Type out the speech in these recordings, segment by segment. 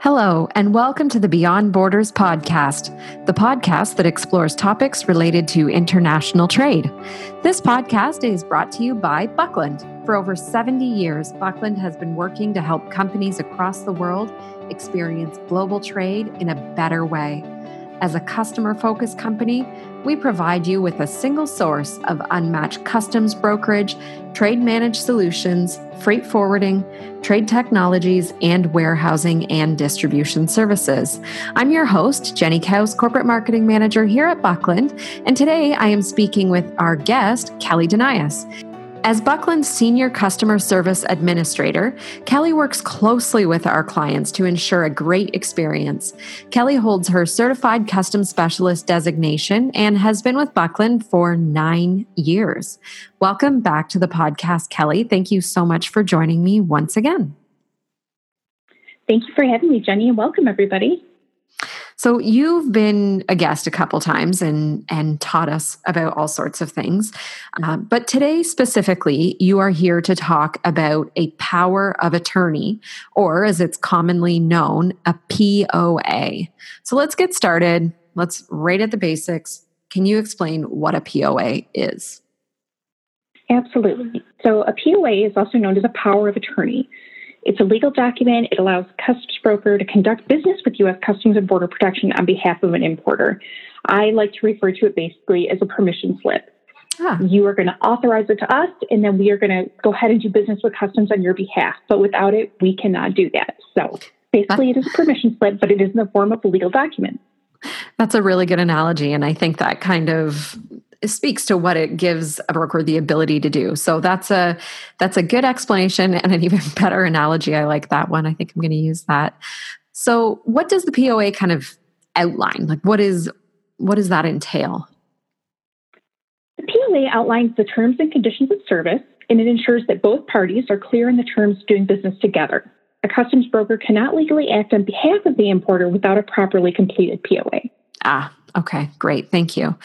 Hello, and welcome to the Beyond Borders podcast, the podcast that explores topics related to international trade. This podcast is brought to you by Buckland. For over 70 years, Buckland has been working to help companies across the world experience global trade in a better way. As a customer focused company, we provide you with a single source of unmatched customs brokerage, trade managed solutions, freight forwarding, trade technologies, and warehousing and distribution services. I'm your host, Jenny Kaus, Corporate Marketing Manager here at Buckland, and today I am speaking with our guest, Kelly Denias. As Buckland's Senior Customer Service Administrator, Kelly works closely with our clients to ensure a great experience. Kelly holds her Certified Custom Specialist designation and has been with Buckland for nine years. Welcome back to the podcast, Kelly. Thank you so much for joining me once again. Thank you for having me, Jenny, and welcome everybody. So you've been a guest a couple times and and taught us about all sorts of things, uh, but today specifically, you are here to talk about a power of attorney, or as it's commonly known, a POA. So let's get started. Let's right at the basics. Can you explain what a POA is? Absolutely. So a POA is also known as a power of attorney. It's a legal document. It allows a customs broker to conduct business with U.S. Customs and Border Protection on behalf of an importer. I like to refer to it basically as a permission slip. Ah. You are going to authorize it to us, and then we are going to go ahead and do business with customs on your behalf. But without it, we cannot do that. So basically, it is a permission slip, but it is in the form of a legal document. That's a really good analogy. And I think that kind of speaks to what it gives a broker the ability to do. So that's a that's a good explanation and an even better analogy. I like that one. I think I'm going to use that. So what does the POA kind of outline? Like what is what does that entail? The POA outlines the terms and conditions of service and it ensures that both parties are clear in the terms doing business together. A customs broker cannot legally act on behalf of the importer without a properly completed POA. Ah, okay, great. Thank you.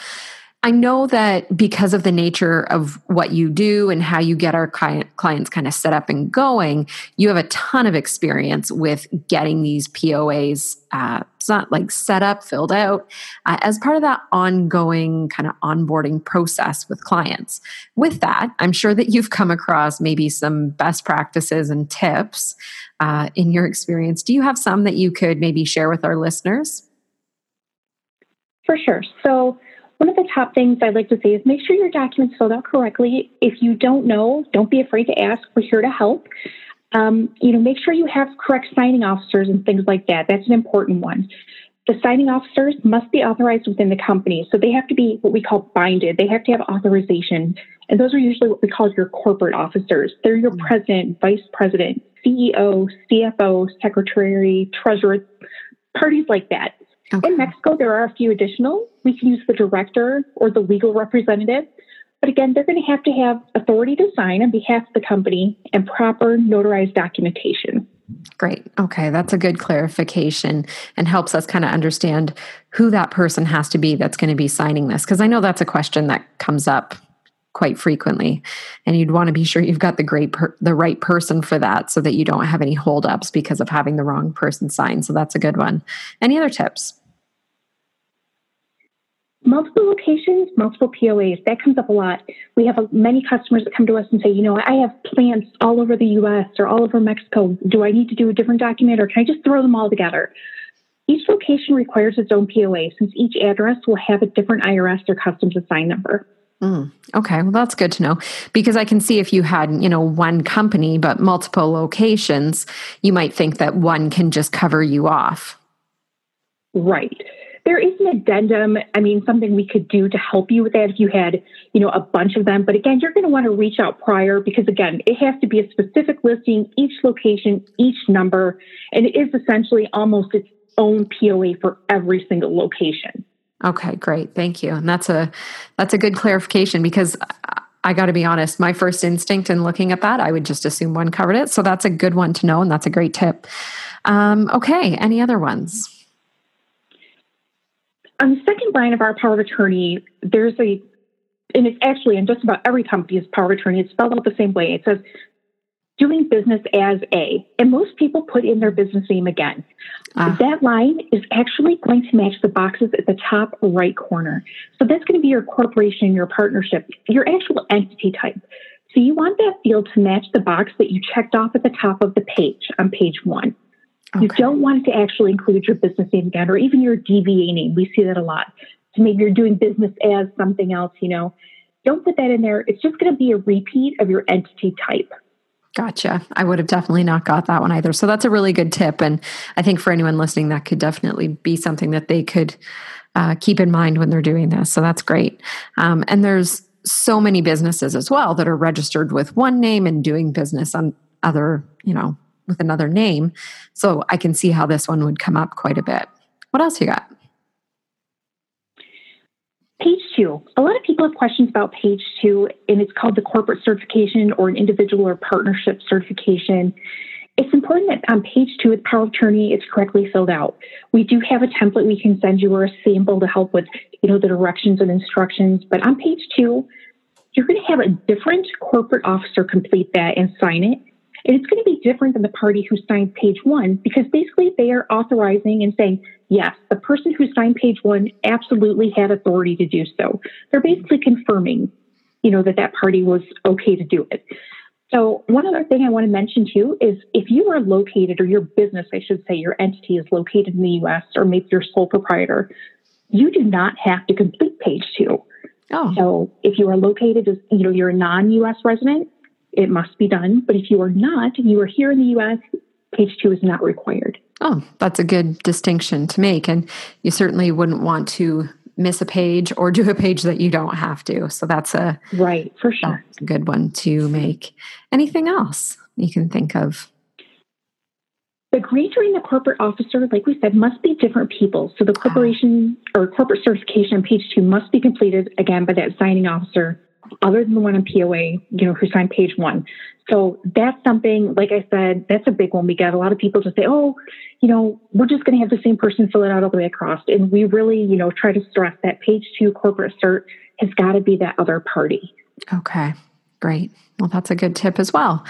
I know that because of the nature of what you do and how you get our clients kind of set up and going, you have a ton of experience with getting these POAs uh, like set up, filled out uh, as part of that ongoing kind of onboarding process with clients. With that, I'm sure that you've come across maybe some best practices and tips uh, in your experience. Do you have some that you could maybe share with our listeners? For sure. So, one of the top things I'd like to say is make sure your documents filled out correctly. If you don't know, don't be afraid to ask. We're here to help. Um, you know, make sure you have correct signing officers and things like that. That's an important one. The signing officers must be authorized within the company. So they have to be what we call binded. They have to have authorization. And those are usually what we call your corporate officers. They're your mm-hmm. president, vice president, CEO, CFO, secretary, treasurer, parties like that. Okay. In Mexico, there are a few additional. We can use the director or the legal representative. But again, they're going to have to have authority to sign on behalf of the company and proper notarized documentation. Great. Okay, that's a good clarification and helps us kind of understand who that person has to be that's going to be signing this. Because I know that's a question that comes up quite frequently, and you'd want to be sure you've got the great per- the right person for that, so that you don't have any holdups because of having the wrong person sign. So that's a good one. Any other tips? multiple locations, multiple POAs. That comes up a lot. We have many customers that come to us and say, you know, I have plants all over the US or all over Mexico. Do I need to do a different document or can I just throw them all together? Each location requires its own POA since each address will have a different IRS or customs assign number. Mm, okay, well that's good to know because I can see if you had, you know, one company but multiple locations, you might think that one can just cover you off. Right there is an addendum. I mean, something we could do to help you with that if you had, you know, a bunch of them. But again, you're going to want to reach out prior because again, it has to be a specific listing, each location, each number, and it is essentially almost its own POA for every single location. Okay, great. Thank you. And that's a that's a good clarification because I got to be honest, my first instinct in looking at that, I would just assume one covered it. So that's a good one to know and that's a great tip. Um, okay, any other ones? On the second line of our power of attorney, there's a, and it's actually in just about every company's power of attorney, it's spelled out the same way. It says, doing business as a, and most people put in their business name again. Uh, that line is actually going to match the boxes at the top right corner. So that's going to be your corporation, your partnership, your actual entity type. So you want that field to match the box that you checked off at the top of the page on page one. Okay. You don't want it to actually include your business name again or even your DBA name. We see that a lot. So maybe you're doing business as something else, you know. Don't put that in there. It's just going to be a repeat of your entity type. Gotcha. I would have definitely not got that one either. So that's a really good tip. And I think for anyone listening, that could definitely be something that they could uh, keep in mind when they're doing this. So that's great. Um, and there's so many businesses as well that are registered with one name and doing business on other, you know, with another name. So I can see how this one would come up quite a bit. What else you got? Page two. A lot of people have questions about page two, and it's called the corporate certification or an individual or partnership certification. It's important that on page two of the power of attorney, it's correctly filled out. We do have a template we can send you or a sample to help with, you know, the directions and instructions. But on page two, you're going to have a different corporate officer complete that and sign it. And it's going to be different than the party who signed page one because basically they are authorizing and saying, yes, the person who signed page one absolutely had authority to do so. They're basically confirming, you know, that that party was okay to do it. So one other thing I want to mention too is if you are located, or your business, I should say, your entity is located in the U.S. or maybe you're sole proprietor, you do not have to complete page two. Oh. So if you are located as, you know, you're a non-U.S. resident, it must be done. But if you are not, you are here in the U.S., page two is not required. Oh, that's a good distinction to make. And you certainly wouldn't want to miss a page or do a page that you don't have to. So that's a right for sure. a good one to make. Anything else you can think of? The grantor and the corporate officer, like we said, must be different people. So the ah. corporation or corporate certification on page two must be completed again by that signing officer other than the one on POA, you know, who signed page one. So that's something, like I said, that's a big one. We get a lot of people to say, oh, you know, we're just going to have the same person fill it out all the way across. And we really, you know, try to stress that page two corporate cert has got to be that other party. Okay, great. Well, that's a good tip as well.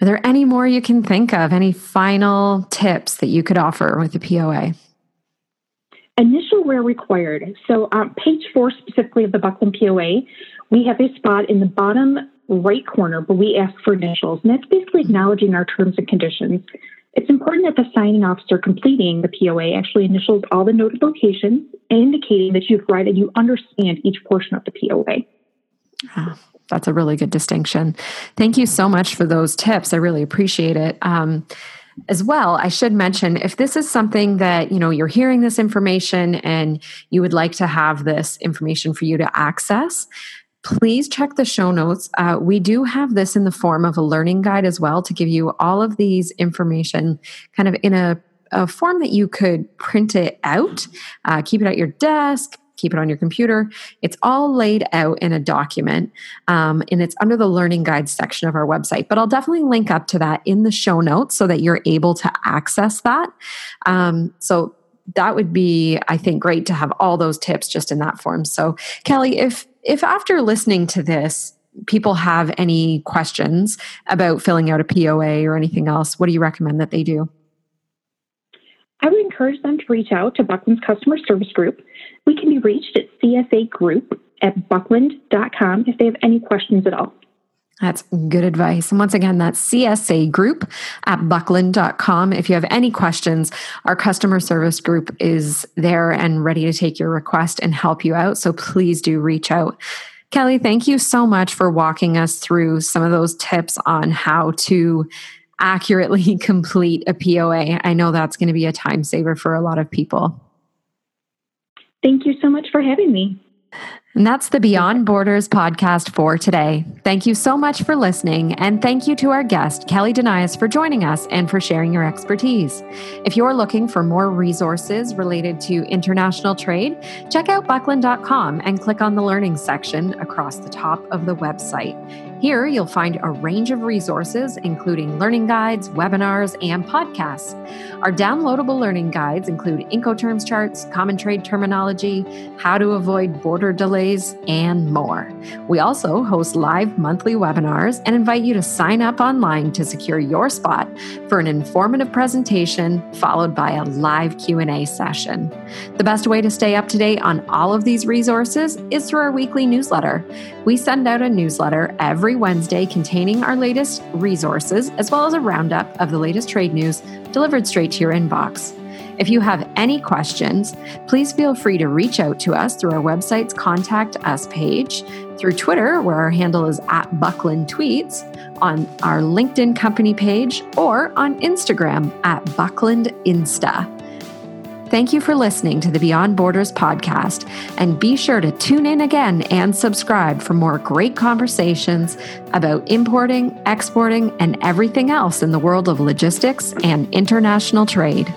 Are there any more you can think of? Any final tips that you could offer with the POA? Initial where required. So, um, page four specifically of the Buckland POA, we have a spot in the bottom right corner, but we ask for initials, and that's basically acknowledging our terms and conditions. It's important that the signing officer completing the POA actually initials all the noted locations, indicating that you've read and you understand each portion of the POA. Oh, that's a really good distinction. Thank you so much for those tips. I really appreciate it. Um, as well i should mention if this is something that you know you're hearing this information and you would like to have this information for you to access please check the show notes. Uh, we do have this in the form of a learning guide as well to give you all of these information kind of in a, a form that you could print it out, uh, keep it at your desk, keep it on your computer. It's all laid out in a document um, and it's under the learning guide section of our website. But I'll definitely link up to that in the show notes so that you're able to access that. Um, so that would be, I think, great to have all those tips just in that form. So, Kelly, if if after listening to this, people have any questions about filling out a POA or anything else, what do you recommend that they do? I would encourage them to reach out to Buckland's customer service group. We can be reached at CSA Group at buckland.com if they have any questions at all. That's good advice. And once again, that's CSA group at buckland.com. If you have any questions, our customer service group is there and ready to take your request and help you out. So please do reach out. Kelly, thank you so much for walking us through some of those tips on how to accurately complete a POA. I know that's going to be a time saver for a lot of people. Thank you so much for having me. And that's the Beyond Borders podcast for today. Thank you so much for listening, and thank you to our guest, Kelly Denias, for joining us and for sharing your expertise. If you're looking for more resources related to international trade, check out buckland.com and click on the learning section across the top of the website. Here, you'll find a range of resources, including learning guides, webinars, and podcasts. Our downloadable learning guides include Incoterms charts, common trade terminology, how to avoid border delays giveaways, and more. We also host live monthly webinars and invite you to sign up online to secure your spot for an informative presentation followed by a live Q&A session. The best way to stay up to date on all of these resources is through our weekly newsletter. We send out a newsletter every Wednesday containing our latest resources as well as a roundup of the latest trade news delivered straight to your inbox. If you have any questions, please feel free to reach out to us through our website's Contact Us page, through Twitter, where our handle is at Buckland Tweets, on our LinkedIn company page, or on Instagram at Buckland Insta. Thank you for listening to the Beyond Borders podcast, and be sure to tune in again and subscribe for more great conversations about importing, exporting, and everything else in the world of logistics and international trade.